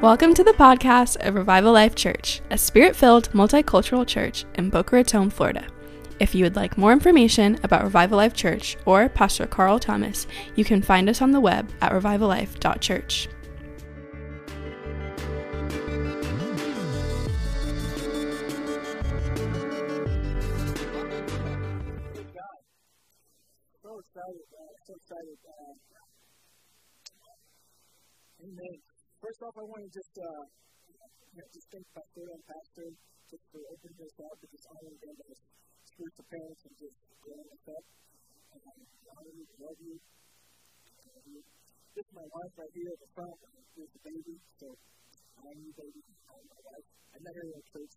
Welcome to the podcast of Revival Life Church, a spirit filled multicultural church in Boca Raton, Florida. If you would like more information about Revival Life Church or Pastor Carl Thomas, you can find us on the web at revivallife.church. so excited, so excited. Amen. First off, I want to just, uh, you know, just thank Pastor and Pastor just for opening this up and just honoring them as spiritual parents and just growing us up. Um, honor you, love you. This is my wife right here at the front. Here's the baby. So I'm you, baby. I'm my wife. I met her in church.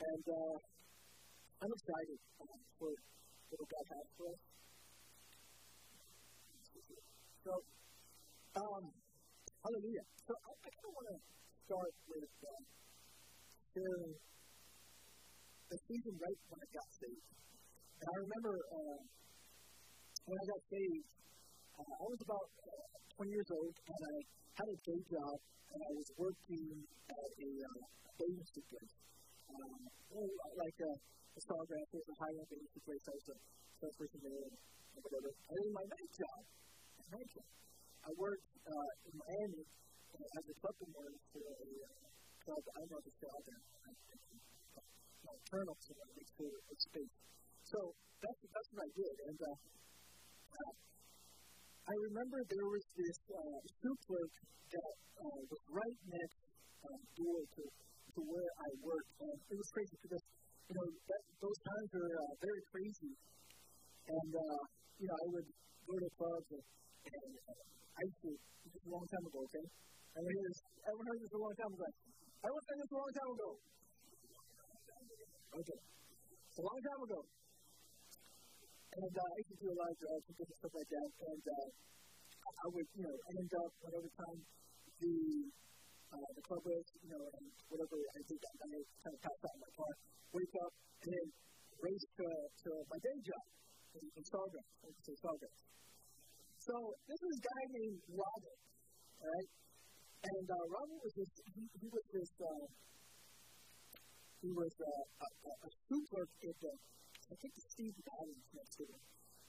And uh, I'm excited uh, for what God has for us. So, um, hallelujah. So I, I kind of want to start with uh, sharing the season right when I got saved. And I remember uh, when I got saved, uh, I was about uh, 20 years old, and I had a day job, and I was working at a uh, bathing place. Um, like a, a Sawgrass, it was a high-end suit place. I was a salesperson there, and whatever. And then my night job, I worked uh, in Miami uh, as a promoter for a club. I know still out there. My turn up someone makes sure it's space. So that's that's what I did, and uh, uh, I remember there was this uh, soup clerk that uh, was right next uh, door to to where I worked, and it was crazy because you know that, those times were uh, very crazy, and uh, you know I would go to clubs and and uh, I used to, this is a long time ago, okay? Everyone heard this, everyone heard this a long time ago. Everyone said this a long time ago. Okay. A long time ago. And uh, I used to do a lot of drugs and stuff like that. And uh, I would, you know, end up whatever time the uh, the club was, you know, and whatever I did that night, kind of pass out in my car, wake up, and then race to, to my day job in, in Sawgrass, in Sawgrass. So this is a guy named Robert, right? And uh, Robert was this, he, he was this, uh, he was uh, a, a, a soup clerk at the, I think the Steve Madden's next to him.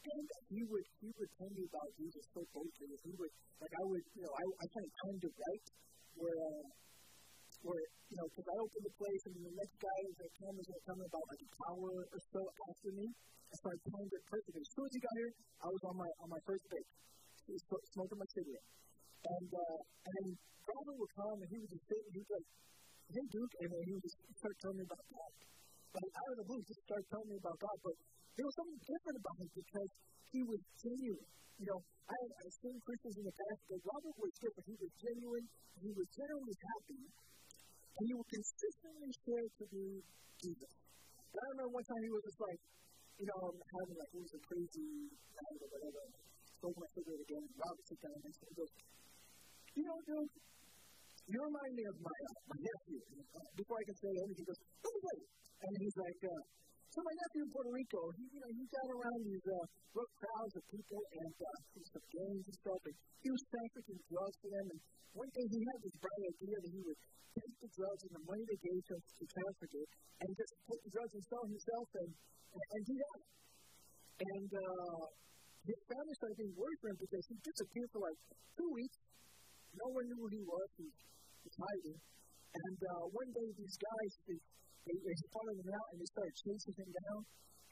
And he would he would tell me about Jesus so boldly. He would like I would you know I I kind of timed it right where uh, where you know because I opened the place and the next guy the camera's gonna come about like an hour or so after me. And so I timed it perfectly. As soon as he got here, I was on my on my first break smoking my cigarette. And, uh, and then Robert would come and he would just sit and he'd be like, hey, Duke, and then he would just start telling me about God. Like, out of the blue, he just start telling me about God. But there was something different about him because he was genuine. You know, I, I've seen Christians in the past, but Robert was different. He was genuine, he was genuinely happy, he would consistently share to me Jesus. And I remember one time he was just like, you know, having like, it was a crazy night or whatever smoke my cigarette again, and Robert sits down next to me and goes, You know, dude, you remind me of my, uh, my nephew. Before I can say anything, he goes, Oh, wait. And he's like, uh, so my nephew in Puerto Rico, he, you know, he got around these uh, rough crowds of people and uh, some gangs and stuff, and he was trafficking drugs for them. And one day he had this bright idea that he would take the drugs and the money they gave him to traffic it, and just take the drugs and sell himself and, and, and do that. And uh, his family started getting worried for him because he disappeared for like two weeks. No one knew who he was. He was hiding. And uh, one day, these guys, they, they, followed him out and they started chasing him down.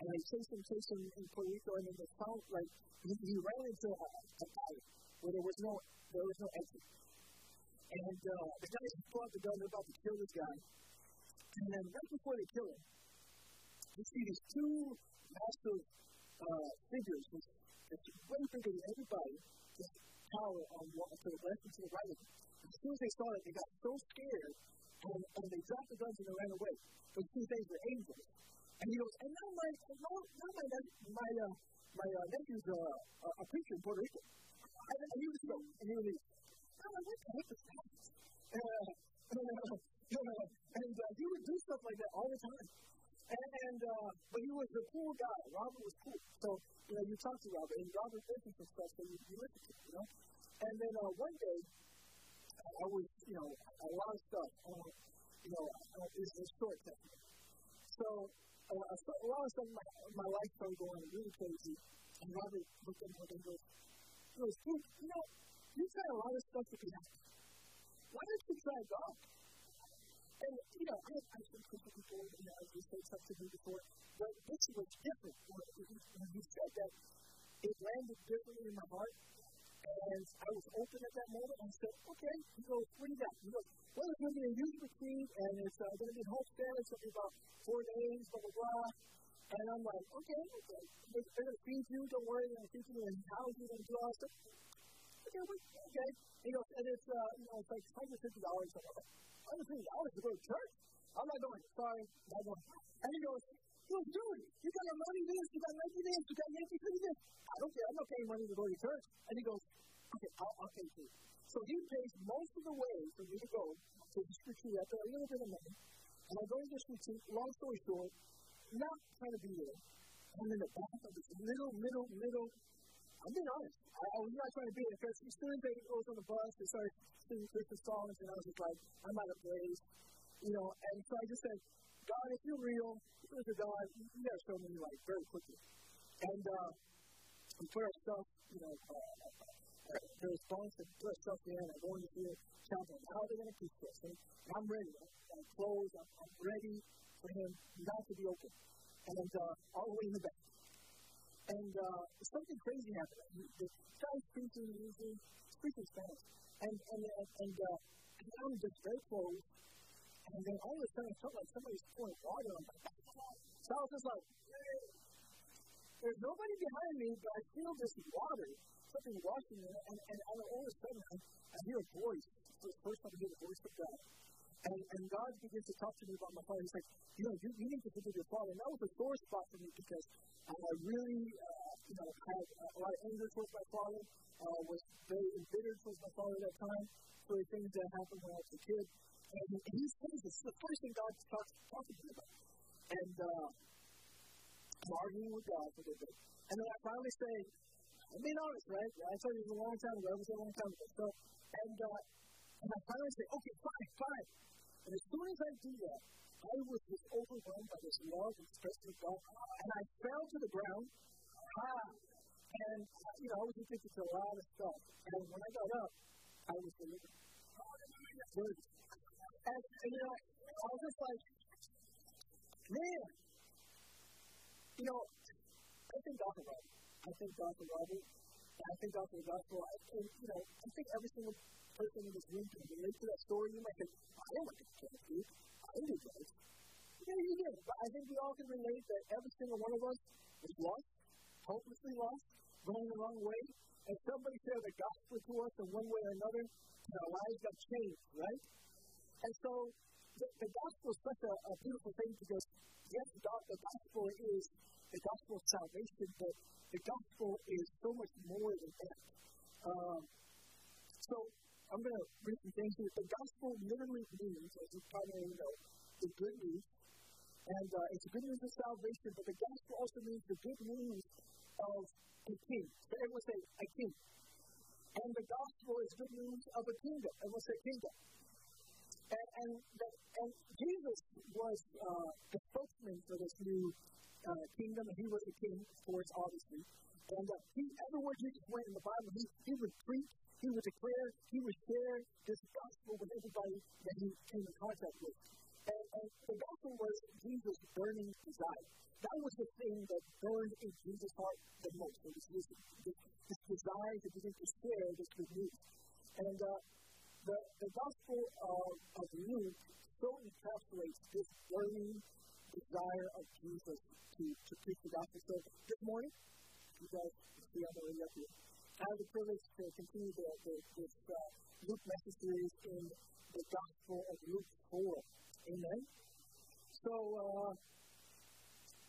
And they chased him, chased him in Puerto Rico, and then they found, like, he, he ran into a, a alley where there was no, there was no exit. And uh, the guys pull out the gun, they're about to kill this guy. And then right before they kill him, you see these two massive uh, figures, these it's way bigger than anybody just tower on one, to the left and to the right of them. As soon as they saw it, they got so scared and, and they dropped the guns and they ran away. But these days were angels. And he goes, and now my, now, now my, my, uh, my uh, nephew's uh, a preacher in Puerto Rico. And, and he would go, and he. I'm like, what the heck is that? Uh, and uh, he would do stuff like that all the time. And, and uh, but he was a cool guy. Robert was cool. So you know, you talk to Robert, and Robert mentions some stuff, so you, you listen to it, you know. And then uh, one day, I was, a lot of stuff. Um, you know, uh, it's a short testimony. So, uh, a lot of stuff in my, my life started going really crazy. And Robert looked at me and he goes, you know, you've tried a lot of stuff to be happy. Why don't you try God? And, you know, I have actually Christian before, you know, you said stuff to me before, but this was different when he said that. It landed differently in my heart. And I was open at that moment and said, okay, he goes, what do you got? He goes, well, it's going to be a youth retreat, and it's uh, going to be homestead. It's going to be about four days, blah, blah, blah. And I'm like, okay, okay. They're going to feed you, don't worry, they're going to feed you and house you and do all stuff. Okay, okay. He goes, and it's, uh, you know, it's like $150 something like that. $150 to go to church? I'm not going, sorry, not going. And he goes, goes, dude, you got a money this, you got Nike this, you got Yankee this. I don't care, I'm not paying money to go to church. And he goes, okay, I'll, I'll pay you. So he pays most of the way for me to go to this retreat. I pay a little bit of money. And I go to this retreat, long story short, not trying to be there. I'm in the back of this little, middle, middle. I'm being honest. I, I was not trying to be there because as soon as they goes on the bus, they started singing Christmas songs, and I was just like, I'm out of place. You know, and so I just said, God, if you're real, if you're God, you, got to show me like very quickly. And uh, we put our stuff, you know, uh, the response to put stuff in and going to hear chapel. How are going to teach this? And I'm ready. I'm closed. I'm, I'm ready for him not to be open. And uh, all the way in the back. And uh, something crazy happened. The guy's preaching, using speaking Spanish. And, and, and, and uh, I'm just very close. And then all of a sudden, I felt like somebody's pouring water on my back. So I was just like, there's nobody behind me, but I feel this water, something washing me. And, and, all of a sudden, I, I hear a voice. It's the first time I hear the voice of God. And, and God begins to talk to me about my father. He's like, you know, you, you need to forgive your father. And that was a sore spot for me because I really, uh, you know, had a lot of anger towards my father, uh, was very embittered towards my father at that time for the things that happened when I was a kid. And, and he says this is the first thing God talks, talks to about. And uh, I'm arguing with God for a little bit. And then I finally say, I'm being honest, right? I told you it was a long time ago. It was a long time ago. So, and, uh, and I finally say, okay, fine, fine. And as soon as I do that, I was just overwhelmed by this love and expression of God, and I fell to the ground. Ah, and, you know, I was addicted to a lot of stuff. And when I got up, I was delivered. Good. And, and, you know, I was just like, man, you know, I thank God for Robert. I thank God for Robert. And I thank God for the gospel. I, and, you know, I think every single person in this room can relate to that story. You might think, I don't like to kill dude. I do drugs. Yeah, you do. But I think we all can relate that every single one of us is lost, hopelessly lost, going the wrong way. And somebody shared the gospel to us in one way or another, and our lives got changed, right? And so the, the gospel is such a, a beautiful thing because, yes, God, the gospel is the gospel of salvation, but the gospel is so much more than that. Um, so I'm going to read some things here. The gospel literally means, as you probably know, the good news. And uh, it's good news of salvation, but the gospel also means the good news of a king. So everyone say, a king. And the gospel is good news of a kingdom. Everyone say, kingdom. And, and, and Jesus was uh, the spokesman for this new uh, kingdom, and he was the king, of course, obviously. And uh, he, everywhere Jesus went in the Bible, he, he would preach, he would declare, he would share this gospel with everybody that he came in contact with. And, and the gospel was Jesus' burning desire. That was the thing that burned in Jesus' heart the most. It was this, this, this desire to begin to share this good news. And uh, the, the gospel of, of Luke so encapsulates this burning desire of Jesus to, to preach the gospel. So this morning, you guys see on the way up here, I have the privilege to continue the, the, this uh, Luke message series in the Gospel of Luke 4. Amen? So, uh,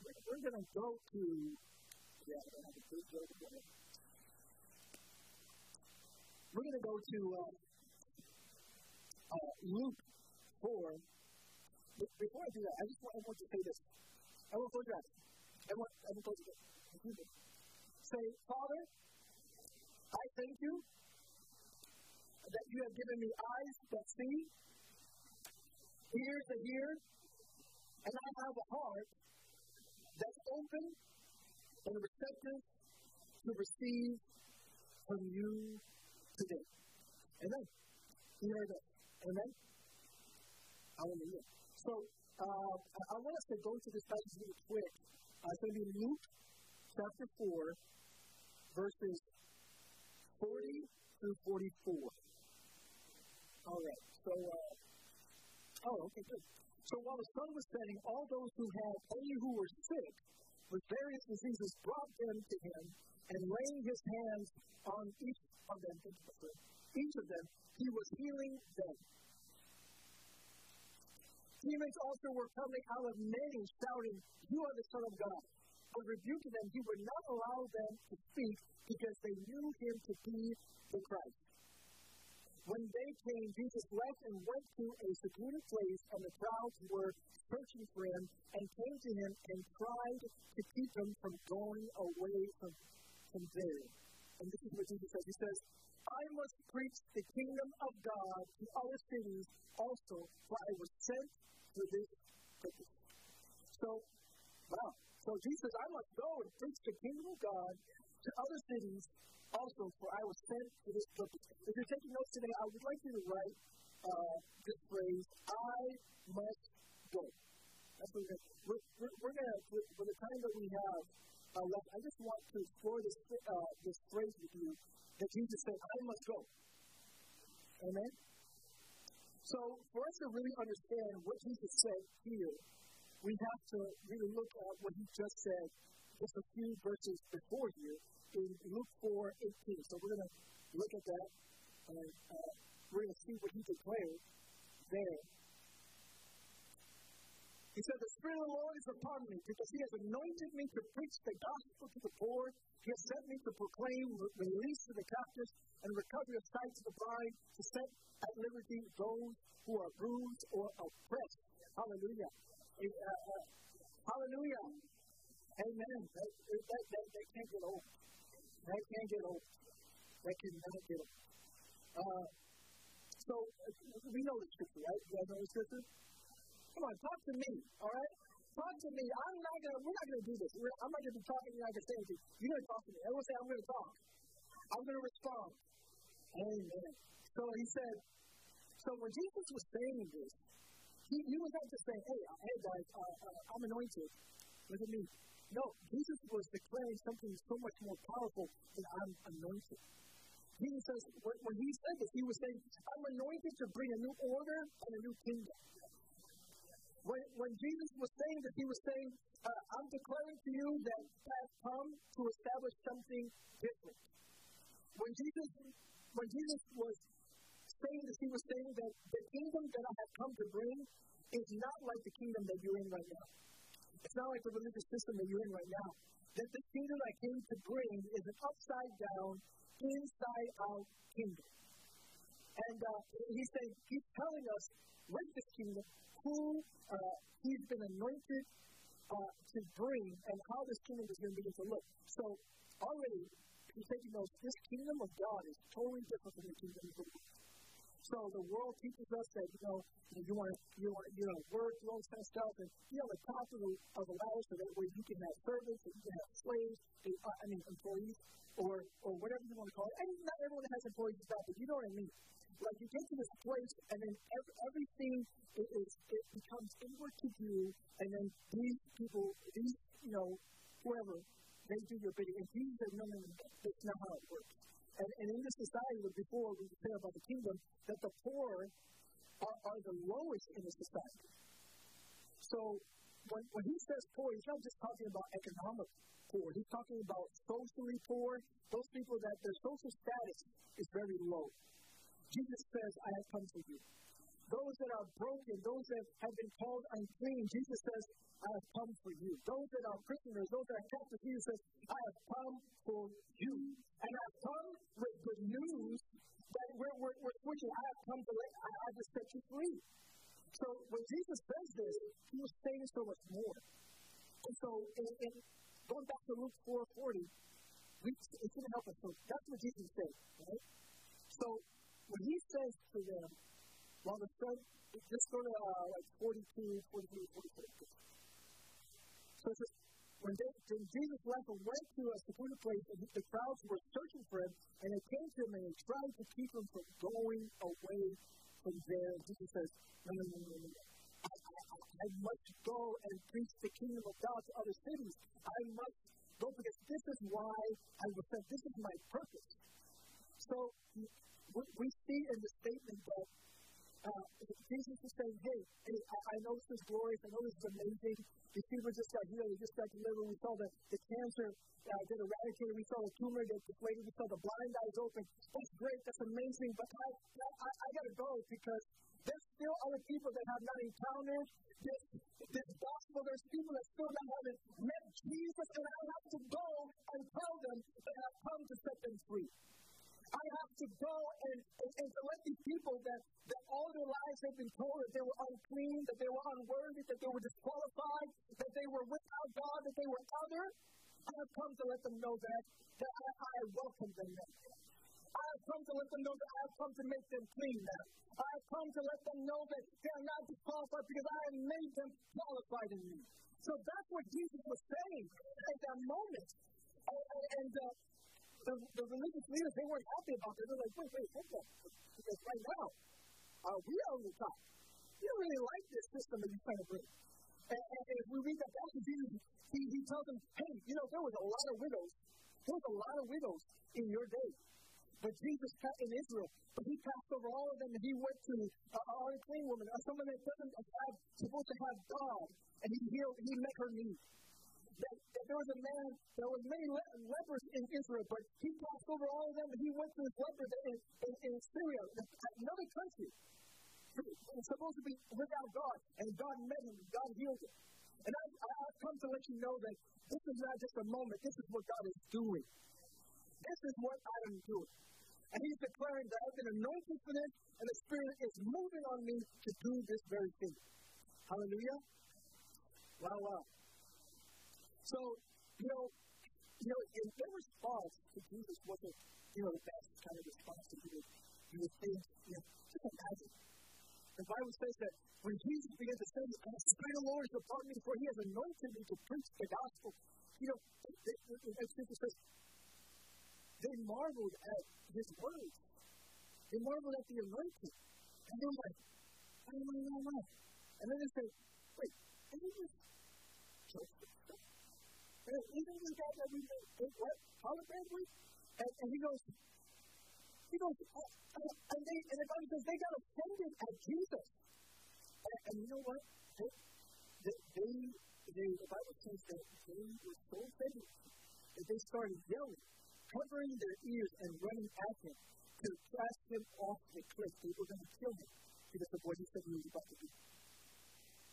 we're, we're going to go to, yeah, I don't have a big joke again. We're going to uh, uh, Luke 4. But before I do that, I just want everyone to say this. Everyone close your eyes. Everyone, everyone close your eyes. Say, Father, I thank you that you have given me eyes that see, ears that hear, and I have a heart that's open and receptive to receive from you today. Amen. You heard that. Amen. Hallelujah. So uh, I want us to go to this passage really quick. Uh, it's going to be Luke chapter 4, verses 40 through 44. All right. So, uh, oh, okay, good. So while the sun was setting, all those who had any who were sick with various diseases brought them to him, and laying his hands on each of them, each of them, he was healing them. Demons also were coming out of many, shouting, You are the Son of God. But rebuking them, he would not allow them to speak because they knew him to be the Christ. When they came, Jesus left and went to a secluded place, and the crowds were searching for him and came to him and tried to keep him from going away from, from there. And this is what Jesus says. He says, I must preach the kingdom of God to other cities also, for I was sent for this purpose. So, wow. So Jesus I must go and preach the kingdom of God to other cities also, for I was sent for this purpose. If you're taking notes today, I would like you to write uh, this phrase, I must go. That's what we're going to we're, we're, we're going to, for the time that we have uh, left, I just want to explore this, uh, this phrase with you that Jesus said, I must go. Amen? So, for us to really understand what Jesus said here, we have to really look at what he just said just a few verses before here in Luke 4 18. So, we're going to look at that and uh, we're going to see what he declared there he said, The Spirit of the Lord is upon me because He has anointed me to preach the gospel to the poor. He has sent me to proclaim release to the captives and recovery of sight to the blind, to set at liberty those who are bruised or oppressed. Hallelujah. Uh, uh, hallelujah. Amen. That, that, that, that can't get old. That can't get old. That cannot get old. Uh, so, uh, we know the scripture, right? You guys know the scripture? Come on, talk to me, all right? Talk to me. I'm not gonna. We're not gonna do this. We're, I'm not gonna be talking. You're not gonna say anything. You're gonna talk to me. Everyone say, I'm gonna talk. I'm gonna respond. Amen. So he said. So when Jesus was saying this, he, he was not just saying, "Hey, hey guys, uh, uh, I'm anointed. Look at me." No, Jesus was declaring something so much more powerful than I'm anointed. Jesus says, when he said this, he was saying, I'm anointed to bring a new order and a new kingdom. When, when Jesus was saying that, he was saying, uh, I'm declaring to you that I have come to establish something different. When Jesus, when Jesus was saying this, he was saying that the kingdom that I have come to bring is not like the kingdom that you're in right now. It's not like the religious system that you're in right now. That the kingdom I came to bring is an upside down, inside out kingdom. And uh, he's saying, he's telling us with this kingdom who uh, he's been anointed uh, to bring and how this kingdom is going to begin to look. So, already, you're taking notes, this kingdom of God is totally different from the kingdom of the world. So the world teaches us that you know you want you want you know work, you all this kind of stuff, and you know the top of the, of the ladder so that way you can have servants, and you can have slaves, and, uh, I mean employees, or or whatever you want to call it. And not everyone has employees but you know what I mean. Like you get to this place, and then every, everything it, is, it becomes inward to you, and then these people, these, you know, whoever, they do your bidding. And Jesus said, no, no, no, that's not how it works. And, and in this society, before we say about the kingdom, that the poor are, are the lowest in the society. So when, when he says poor, he's not just talking about economic poor. He's talking about socially poor, those people that their social status is very low. Jesus says, I have come to you those that are broken, those that have been called unclean, Jesus says, I have come for you. Those that are prisoners, those that are captive, Jesus says, I have come for you. And I've come with good news that we're, we're, we're switching. I have come to let, I, I just set you free. So when Jesus says this, he was saying so much more. And so, in, in going back to Luke 4 40, we, it's going to help us. So that's what Jesus said, right? So When he says to them, while the sun, just go to uh, like 42, 43, 44. So when, they, when Jesus left and went to a secluded place, and the crowds were searching for him, and they came to him and they tried to keep him from going away from there. And Jesus says, No, no, no, no, no. I, I, I must go and preach the kingdom of God to other cities. I must go because this is why I was sent. This is my purpose. So we see in the statement that uh, Jesus is saying, hey, hey I, I, know this is glorious. I know this is amazing. These people just got healed. They just got delivered. We saw the, the cancer uh, get eradicated. We saw the tumor get deflated. We saw the blind eyes open. That's great. That's amazing. But I, I, I got to go because there's still other people that have not encountered this, this gospel. There's people that still haven't met Jesus, and I have to go and tell them that I've come to set them free. I have to go and, and, and to let these people that, that all their lives have been told that they were unclean, that they were unworthy, that they were disqualified, that they were without God, that they were other. I have come to let them know that, that I, I welcome them now. I have come to let them know that I have come to make them clean now. I have come to let them know that they are not disqualified because I have made them qualified in me. So that's what Jesus was saying at that moment. And, and, and uh, the, the religious leaders, they weren't happy about this. They're like, wait, wait, hold on. Because right now, uh, we are on the top. We don't really like this system that you're trying to bring. And, and, and if we read that passage, Jesus, he, he tells them, hey, you know, there was a lot of widows. There was a lot of widows in your day. But Jesus came in Israel, but he passed over all of them and he went to uh, a unclean woman, uh, someone that doesn't have, supposed to have God, and he healed, he met her need that, that there was a man, there was many le- lepers in Israel, but he passed over all of them and he went to his lepers in, in, in Syria, another country. It's supposed to be without God, and God met him, God healed him. And I, I've come to let you know that this is not just a moment, this is what God is doing. This is what I am doing. And he's declaring that I've been anointed for this, and the Spirit is moving on me to do this very thing. Hallelujah. Wow, wow. So, you know, you know, if their response to Jesus wasn't, you know, the best kind of response that you would, you would think, you know, just imagine. The Bible says that when Jesus began to say, the Lord is upon me, for he has anointed me to preach the gospel, you know, as Scripture says, they marveled at his words. They marveled at the anointing. And they were like, I don't know, And then they say, wait, isn't this Joseph? And even this guy that we what, hologram with? And, and he goes, he goes, uh, and, they, and the Bible says they got offended at Jesus. And, and you know what? They, they, they, they, the Bible says that they were so offended that they started yelling, covering their ears and running at him to cast him off the cliff. They were going to kill him because of what he said he was about to do.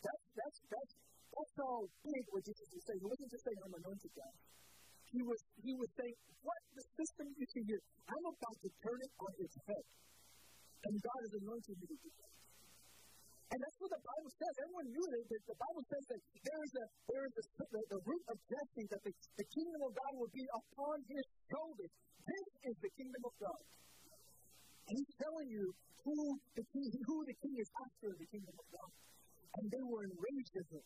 That's, that's, that's that's how big what Jesus was saying. He wasn't just saying, I'm anointed God. He was, he was saying, what the system you see here, I'm about to turn it on its head. And God has anointed me to do that. And that's what the Bible says. Everyone knew that the, the Bible says that there is a there is a, the, the root of Jesse, that the, the kingdom of God will be upon his shoulders. This is the kingdom of God. And he's telling you who the king, who the king is after the kingdom of God. And they were enraged at him.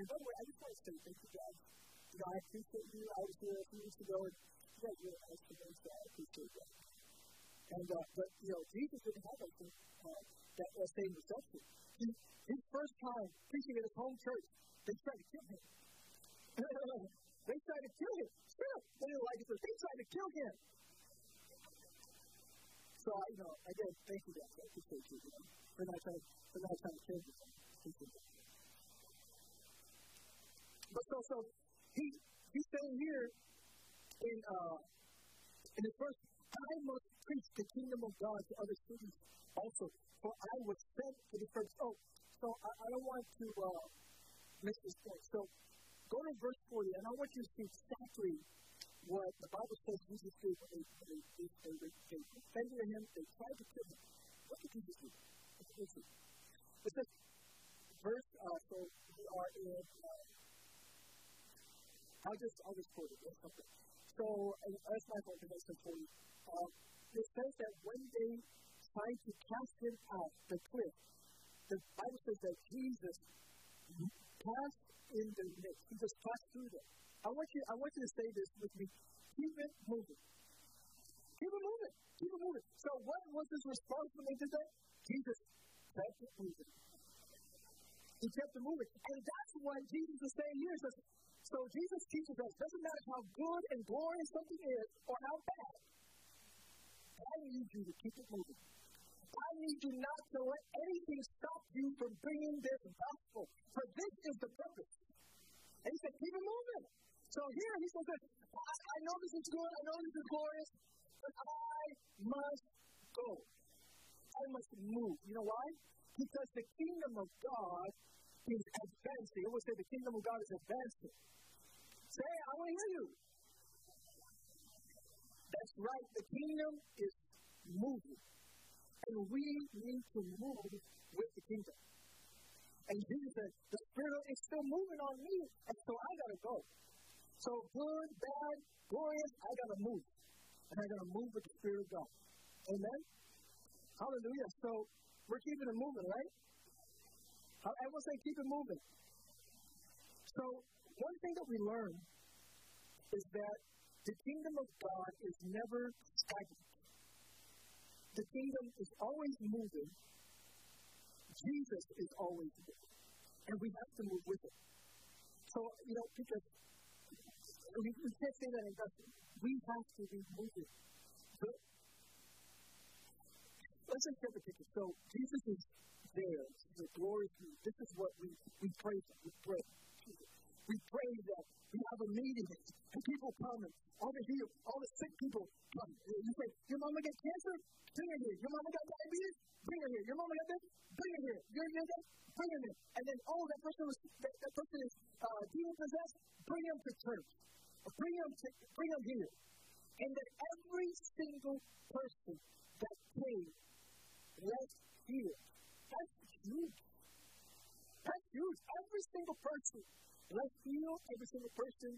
And by the way, I just want to say thank you guys. You know, I appreciate you. I was here a few weeks ago, and you guys really nice to me, so I appreciate that. And, uh, but, you know, Jesus didn't have that same, uh, that, that same reception. His first time preaching at his home church, they tried to kill him. they tried to kill him. Sure, they didn't like it, so they tried to kill him. So, I, you know, again, thank you guys. I appreciate you. you know, for not trying, for not trying to kill yourself. Appreciate that. But so, so he, he's saying here in, uh, in his verse, I must preach the kingdom of God to other cities also, for I was sent to the first. Oh, so I, I don't want to uh, miss this point. So go to verse 40, and I want you to see exactly what the Bible says Jesus did when they, they, they, they, they offended him, they tried to kill him. What did Jesus do? What did Jesus do? It says, verse, uh, so we are in uh, I'll just, I'll just quote it. That's something. So, as my confirmation for you, uh, it says that when they tried to cast him off the cliff, the Bible says that Jesus passed in the midst. He just passed through them. I want you, I want you to say this with me. Keep it moving. Keep it moving. Keep it moving. So what was his response when they did that? Jesus kept it moving. He kept it moving. And that's what Jesus is saying here. Says, so Jesus teaches us, it doesn't matter how good and glorious something is or how bad, I need you to keep it moving. I need you not to let anything stop you from bringing this gospel. For this is the purpose. And he said, keep it moving. So here he says, I, I know this is good, I know this is glorious, but I must go. I must move. You know why? Because the kingdom of God is advancing. It would say the kingdom of God is advancing. Say, I want to hear you. That's right. The kingdom is moving. And we need to move with the kingdom. And Jesus said, the Spirit is still moving on me, and so I got to go. So good, bad, glorious, I got to move. And I got to move with the Spirit of God. Amen? Hallelujah. So we're keeping it moving, right? Everyone say, keep it moving. So one thing that we learn is that the kingdom of God is never stagnant. The kingdom is always moving. Jesus is always moving. And we have to move with it. So, you know, because we, we can't say that Dutch. We have to be moving. So, let's just get the picture. So, Jesus is there. The glory through. This is what we, we pray for. We pray. We pray that we have a meeting and people come and all the healed, all the sick people come. You say, Your mama got cancer? Bring her here. Your mama got diabetes? Bring her here. Your mama got this? Bring her here. You're, that? Bring her here. And then, oh, that person was that, that person is uh, demon possessed. Bring him to church. Bring him to bring him here. And that every single person that came left here. That's huge. That's huge. Every single person left heal every single person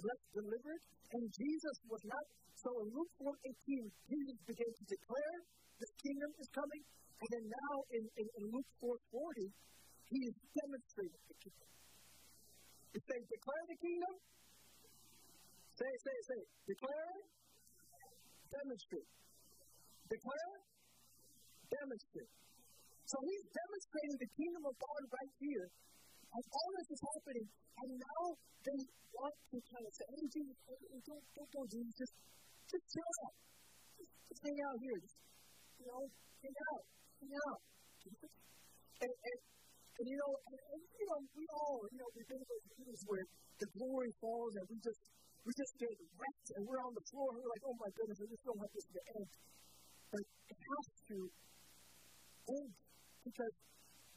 left delivered. And Jesus was not. So in Luke 4 18, Jesus began to declare this kingdom is coming. And then now in, in, in Luke 4 40, he is demonstrating the kingdom. It says, declare the kingdom. Say, say, say. Declare, demonstrate. Declare, demonstrate. So he's demonstrating the kingdom of God right here. And all this is happening. And now they want to of say, hey, Jesus, don't, don't go, Jesus. Just, just chill out. Just, just hang out here. Just, you know, hang out. Hang out. And, and, and you know, and, and, you know, we all, you know, we've been those meetings where the glory falls and we just, we just get wrecked and we're on the floor and we're like, oh my goodness, I just don't want this to end. But it has to end because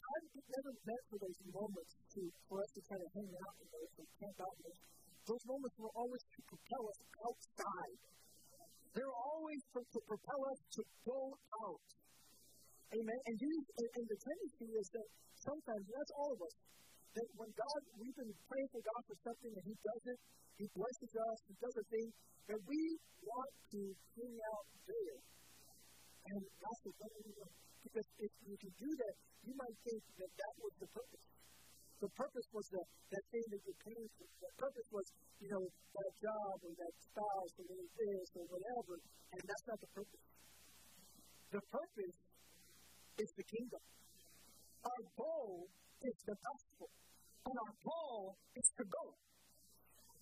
God never meant for those moments to, for us to kind of hang out in those and camp out in those. Those moments were always to propel us outside. They were always to, to propel us to go out. Amen. And, you, and, and the tendency is that sometimes, that's all of us, that when God, we've been praying for God for something and He does it, He blesses us, He does a thing, that we want to hang out there. And God says, because if you can do that, you might think that that was the purpose. The purpose was the, that thing that you're paying for. The purpose was, you know, that job or that spouse or this or whatever, and that's not the purpose. The purpose is the kingdom. Our goal is the gospel. And our call is to go.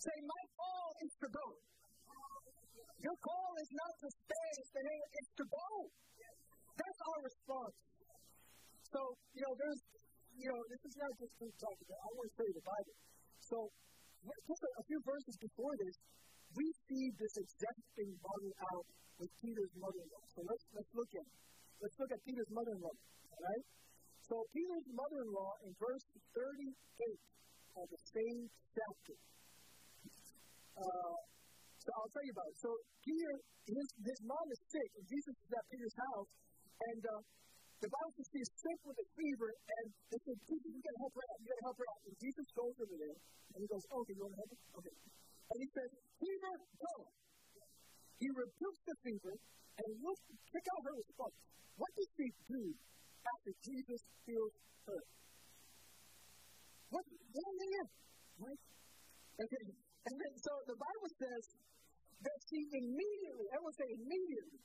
Say, my call is to go. Your call is not to stay, it's to go. That's our response. So, you know, there's, you know, this is not just me talking, I want to show you the Bible. So, a, a few verses before this, we see this exact thing modeled out with Peter's mother-in-law. So let's, let's look at it. Let's look at Peter's mother-in-law, all right? So Peter's mother-in-law in verse 38 of the same chapter. Uh, so I'll tell you about it. So Peter, his, his mom is sick, and Jesus is at Peter's house, and uh, the Bible says she's sick with a fever, and they said, Jesus, you gotta help her out. You gotta help her out. And Jesus goes over there, and he goes, okay, you wanna help her? Okay. And he says, fever, go. He rebukes the fever, And look, check out her response. What does she do after Jesus heals her? What? What is Right? Okay. And then, so the Bible says that she immediately, everyone say immediately,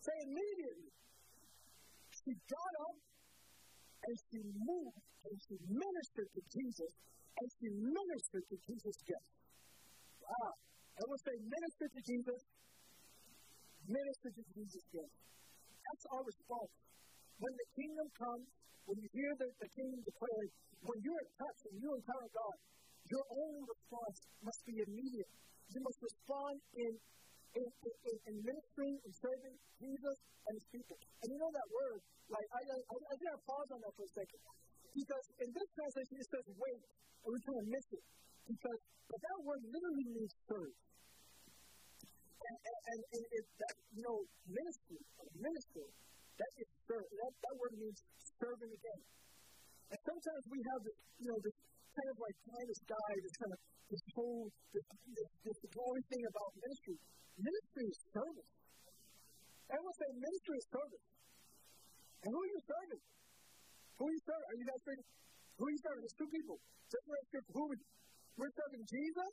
say immediately, she got up and she moved and she ministered to Jesus and she ministered to Jesus' guests. Wow. Everyone say minister to Jesus, minister to Jesus' guests. That's our response. When the kingdom comes, when you hear the, the kingdom declared, when you're touched and you encounter God, your only response must be immediate. You must respond in, in, in, in ministering and serving Jesus and his people. And you know that word, like, I, I, I, I I pause on that for a second. Because in this translation it says wait, and we kind of miss it. Because but that word literally means serve. And, and, and, and if that, you know, ministry, minister, that is serve. That, that word means serving again. And sometimes we have this, you know, this kind of like kind of guy, this kind of this whole this, this, this thing about ministry. Ministry is service. Everyone say ministry is service. And who are you serving? Who are you serving? Are you guys serving? Who are you serving? There's two people. Separate scripture. Who are we're serving Jesus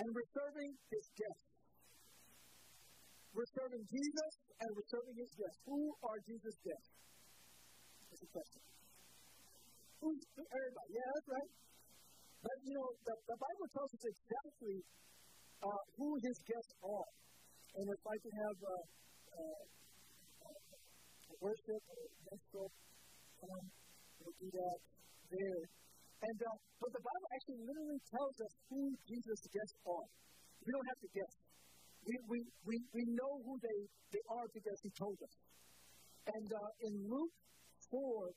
and we're serving his guests. We're serving Jesus and we're serving his guests. Who are Jesus' guests? That's the question. Who's everybody? Yeah, that's right. But you know, the, the Bible tells us exactly uh, who his guests are. And if I can have uh, uh, worship or minstrel come, we'll do that there. And uh, but the Bible actually literally tells us who Jesus' guests are. We don't have to guess. We, we, we, we know who they, they are because he told us. And uh, in Luke 4,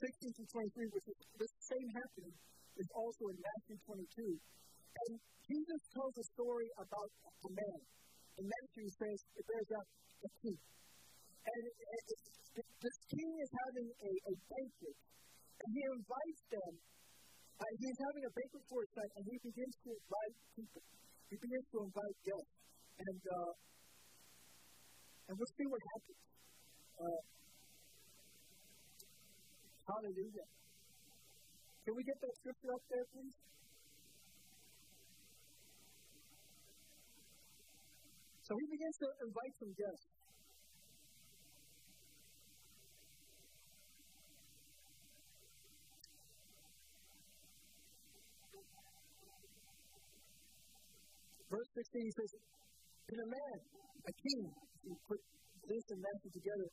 16 to 23, which is the same happening, is also in Matthew 22. And Jesus tells a story about a man. In Matthew, he says there's a, a king. And it, it, it, this king is having a, a banquet and he invites them. Uh, he's having a banquet for his son, and he begins to invite people. He begins to invite guests. And, uh, and we'll see what happens. Uh, hallelujah. Can we get that scripture up there, please? So he begins to invite some guests. Verse 16 says, And a man, a king, who put this and that together,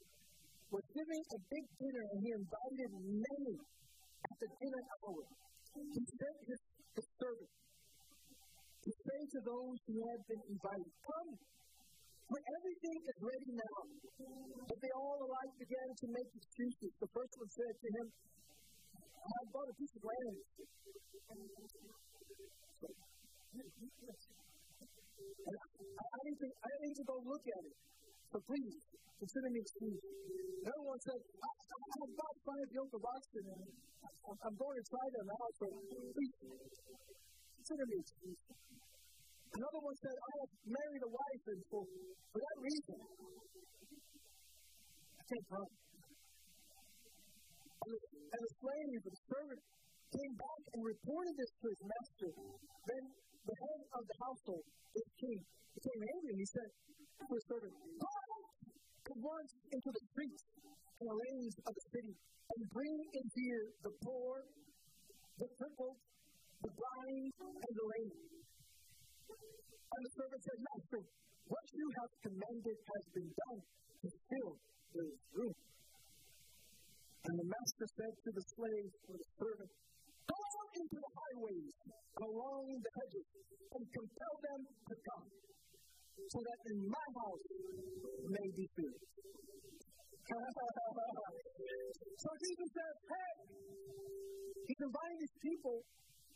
was giving a big dinner and he invited many at the dinner hour. He sent his, his servant to say to those who had been invited, Come, for everything is ready now. But they all alike began to make excuses. The first one said to him, I bought a piece of land. I, I, need to, I need to go look at it. So please, consider me excused. Everyone said, I, I have about five yoke of oxen and I'm, I'm going to try them out, so please, consider me excused. Another one said, I have married a wife, and for, for that reason, I can't come. And the, and the slave, the servant, came back and reported this to his master. Then the head of the household, this king, became angry and he said to his servant, Go out at once into the streets and the lanes of the city and bring in here the poor, the crippled, the blind, and the lame. And the servant said, Master, what you have commanded has been done, and still there is room. And the master said to the slave or the servant, Go out into the highways and along the hedges and compel them to come, so that in my house may be food. so Jesus says, Hey, he's inviting his people,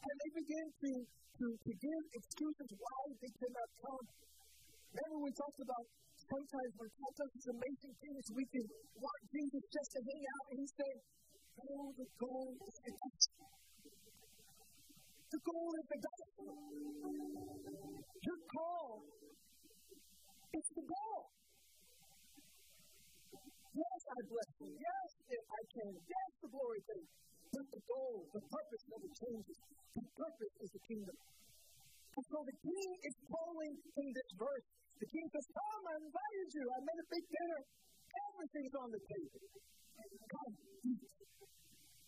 and they begin to, to, to give excuses why they cannot come. Remember, we talked about sometimes when God does these amazing things, we can want Jesus just to hang out, and he said, Oh, the goal is the the goal is the gospel. Your call It's the goal. Yes, I bless you. Yes, if I can. Yes, the glory thing. But the goal, the purpose never changes. The purpose is the kingdom. And so the king is calling in this verse. The king says, Come, I invited you. I made a big dinner. Everything's on the table. Come, eat.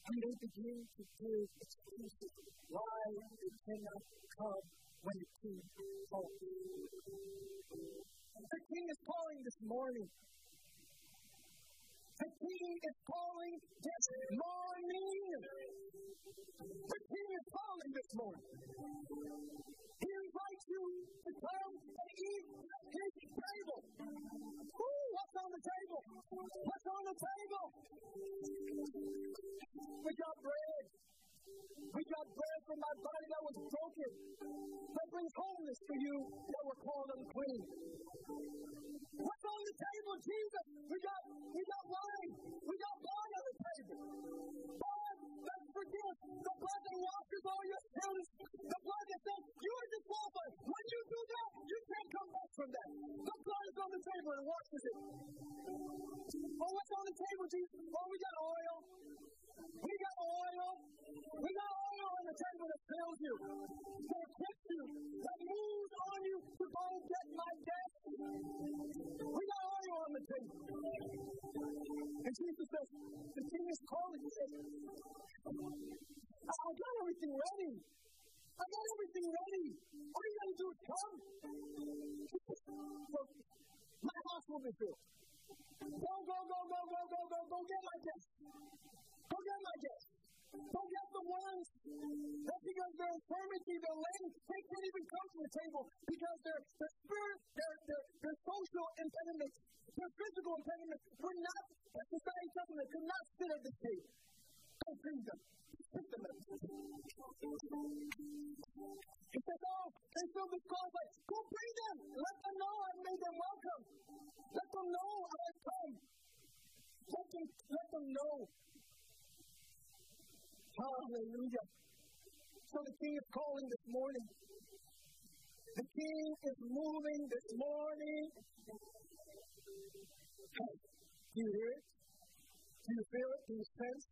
And they begin to give excuses why they cannot come when the king calls. The king is calling this morning. The king is calling this morning. The king is calling this morning. He invites you to come and eat at his table. Ooh, what's on the table? What's on the table? We got bread. We got bread from my body that was broken, that brings wholeness to you that were called unclean. What's on the table, Jesus? We got we got wine. We got blood on the table. Forgives. The blood that washes all your sins. The blood that says you are disqualified. When you do that, you can't come back from that. The blood is on the table and washes it. Oh, what's on the table, Jesus? Oh, we got oil. We got oil. We got oil on the table that fills you, that equips you, that moves on you to go get my death. We table. And Jesus says, the king is calling. He says, I got everything ready. I got everything ready. All you got to do is come. So, my house will be filled. Go, go, go, go, go, go, go, go get my guests. Go get my guests. Go get the ones because their infirmity, their lame, they can't even come to the table because their, their spirit, their, their, their social impediments, their physical impediments were not, society tells them they could not sit at the table. Go bring them. He says, Oh, they feel disqualified. Go bring them. Let them know I've made them welcome. Let them know I've come. Let them, let them know Hallelujah. So the king is calling this morning. The king is moving this morning. Do you hear it? Do you feel it? Do you sense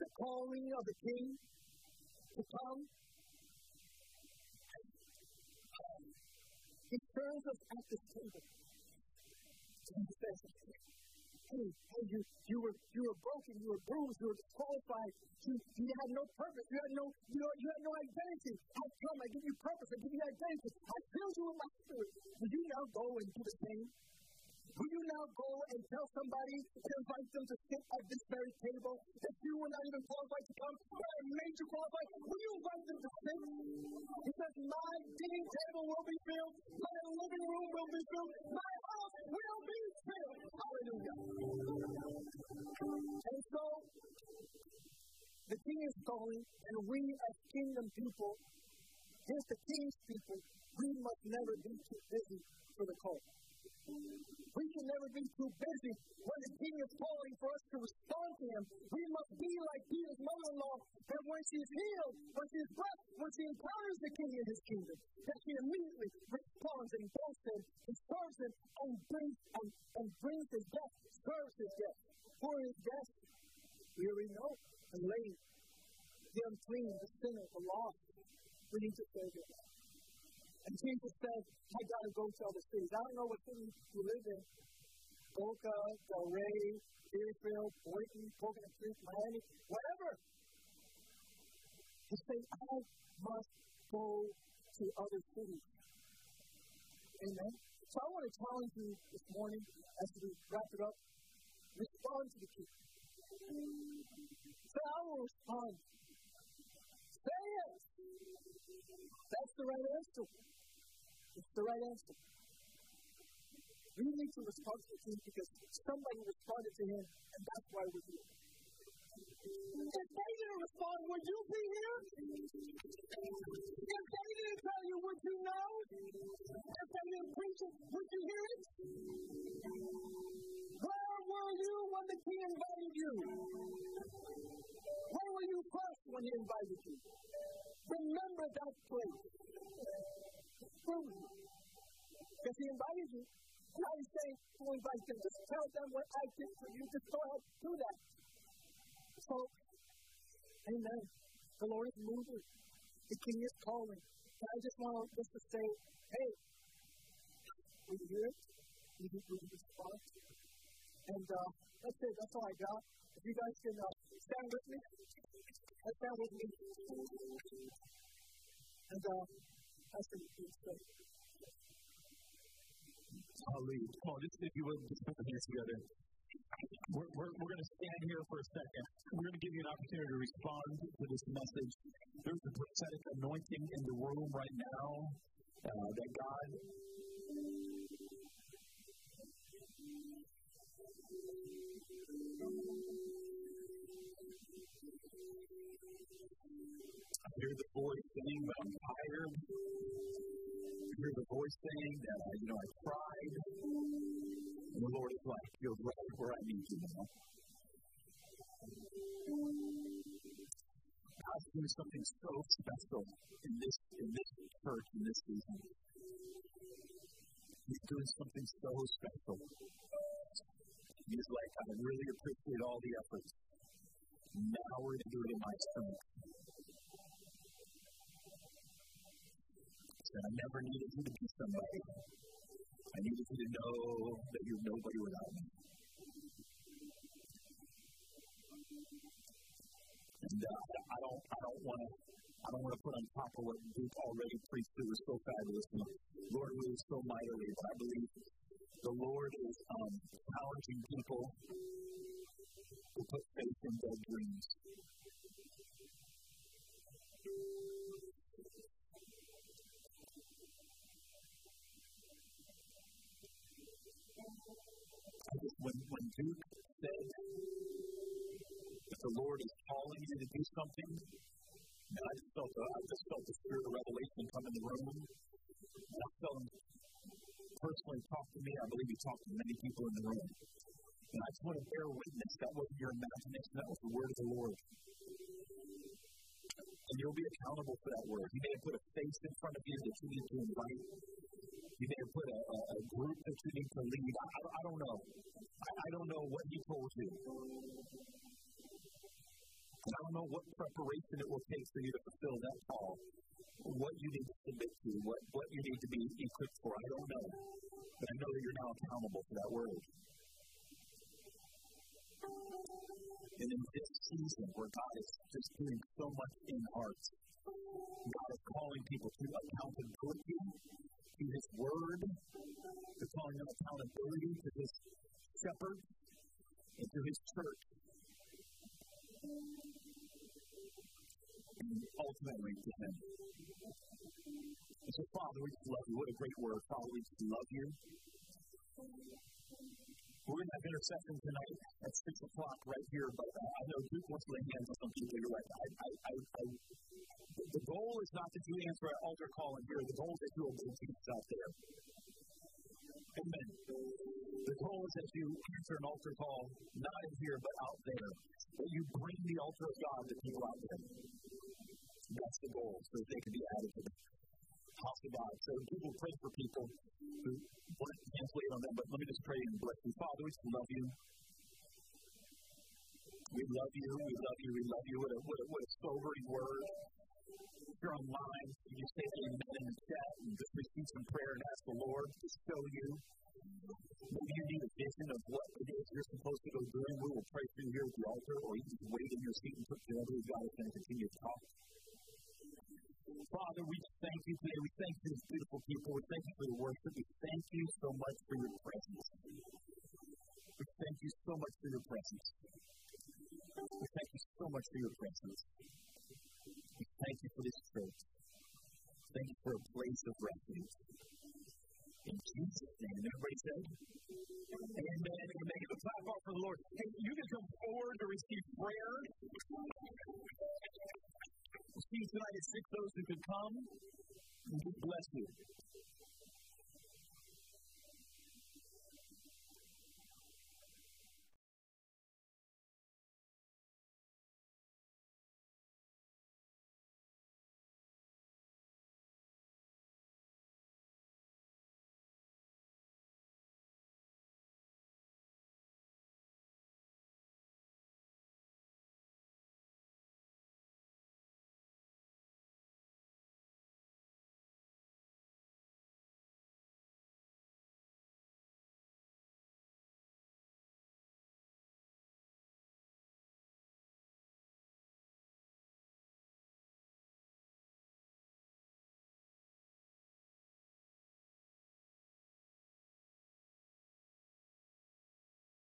the calling of the king to come? He turns us at this table. He says, hey, hey, you, you were you were broken, you were bruised, you were disqualified, you, you had no purpose, you had no you know you had no identity. I come, I give you purpose, I give you identity. I filled you with my spirit. Would you now go and do the same? Will you now go and tell somebody to invite them to sit at this very table that you were not even qualified to come, but I made you qualified? Will you invite them to sit? Says, My dining table will be filled, my living room will be filled, my will be filled. Hallelujah. And so, the king is calling, and we as kingdom people, here's the king's people, we must never be too busy for the call. We can never be too busy when the king is calling for us to respond to him. We must be like Peter's mother in law, that when she's healed, when she's blessed, when she encounters the king in his kingdom, that she immediately responds and boasts him and serves him and brings, and, and brings his guests, serves his guests. For his guests, we already know, the lame, the unclean, the sinner, the lost. We need to serve them. And Jesus said, I got to go to other cities. I don't know what city you live in. Boca, Delray, Deerfield, Boynton, Coconut Creek, Miami, whatever. He said, I must go to other cities. Amen. So I want to challenge you this morning as we wrap it up. Respond to the king. Say, I will respond. Say it. That's the right answer. It's the right answer. We need to respond to him because somebody responded to him, and that's why we're here. If they didn't respond, would you be here? If they didn't tell you, would you know? If they didn't preach it, would you hear it? Where were you when the king invited you? Where were you first when he invited you? Remember that place. Because he invited you. now he's saying to invite them, just tell them what I did for you. Just go ahead, do that. So, amen. The Lord is moving. The King is calling. And I just want us to say, hey, we hear it. We, we respond. And uh, that's it. That's all I got. If you guys can uh, stand with me, let's stand with me. And uh, that's the Hallelujah. Come on, just if you would, just put your hands together. We're, we're, we're going to stand here for a second. We're going to give you an opportunity to respond to this message. There's a prophetic anointing in the room right now uh, that God I hear the voice saying that I'm tired. I hear the voice saying that, uh, you know, I cried. And the Lord is like, you're right where I need you now. God's doing something so special in this in this church in this season. He's doing something so special. He's like, I really appreciate all the efforts. Now we're going to do it in my strength. I never needed you to be somebody. I needed you to know that you're nobody without me. And uh, I don't, I don't want to, I don't want to put on top of what Duke already preached. It was so fabulous. And Lord moves so mightily, but I believe the Lord is um, challenging people to put faith in their dreams. When, when Duke said that the Lord is calling you to do something, and I just felt, I just felt the spirit of revelation come in the room. And I felt him personally talk to me. I believe he talked to many people in the room. And I just want to bear witness. That wasn't your imagination, that was the word of the Lord. And you'll be accountable for that word. He may have put a face in front of you that you need to invite. He may have put a, a, a group that you need to lead. I, I, I don't know. I, I don't know what he told you. And I don't know what preparation it will take for you to fulfill that call what you need to submit to, what, what you need to be equipped for. I don't know. But I know that you're now accountable for that word. And in this season where God is just doing so much in hearts, God is calling people to accountability to His Word, to calling them accountability to His shepherd, and to His church and ultimately to Him. And so, Father, we just love you. What a great word. Father, we just love you. We're going to have intercession tonight at 6 o'clock right here, but uh, I know Duke wants to lay hands on some people. You're right. I, I, I, I, the goal is not that you answer an altar call in here. The goal is that you obey Jesus out there. Amen. The goal is that you answer an altar call, not in here, but out there. That you bring the altar of God to people out there. That's the goal, so that they can be added to the house of God. So people pray for people who want to translate on them, but let me just pray and bless you. Father, we love you. We love you, we love you, we love you. What a, what a, what a sobering word. You're online, you say amen in the chat and just receive some prayer and ask the Lord to show you. Maybe you need a vision of what it is you're supposed to go doing. We will pray for you here at the altar, or you can wait in your seat and put together. God is going to continue to talk. Father, we thank you today. We thank you for these beautiful people. We thank you for the worship. We thank you so much for your presence. We thank you so much for your presence. We thank you so much for your presence. We thank you for this church. Thank you for a place of refuge. In Jesus' name. Everybody said, Amen. Amen. Give a clap for the Lord. Hey, you can come forward to receive prayer. See you tonight at 6 those who could come. And bless you.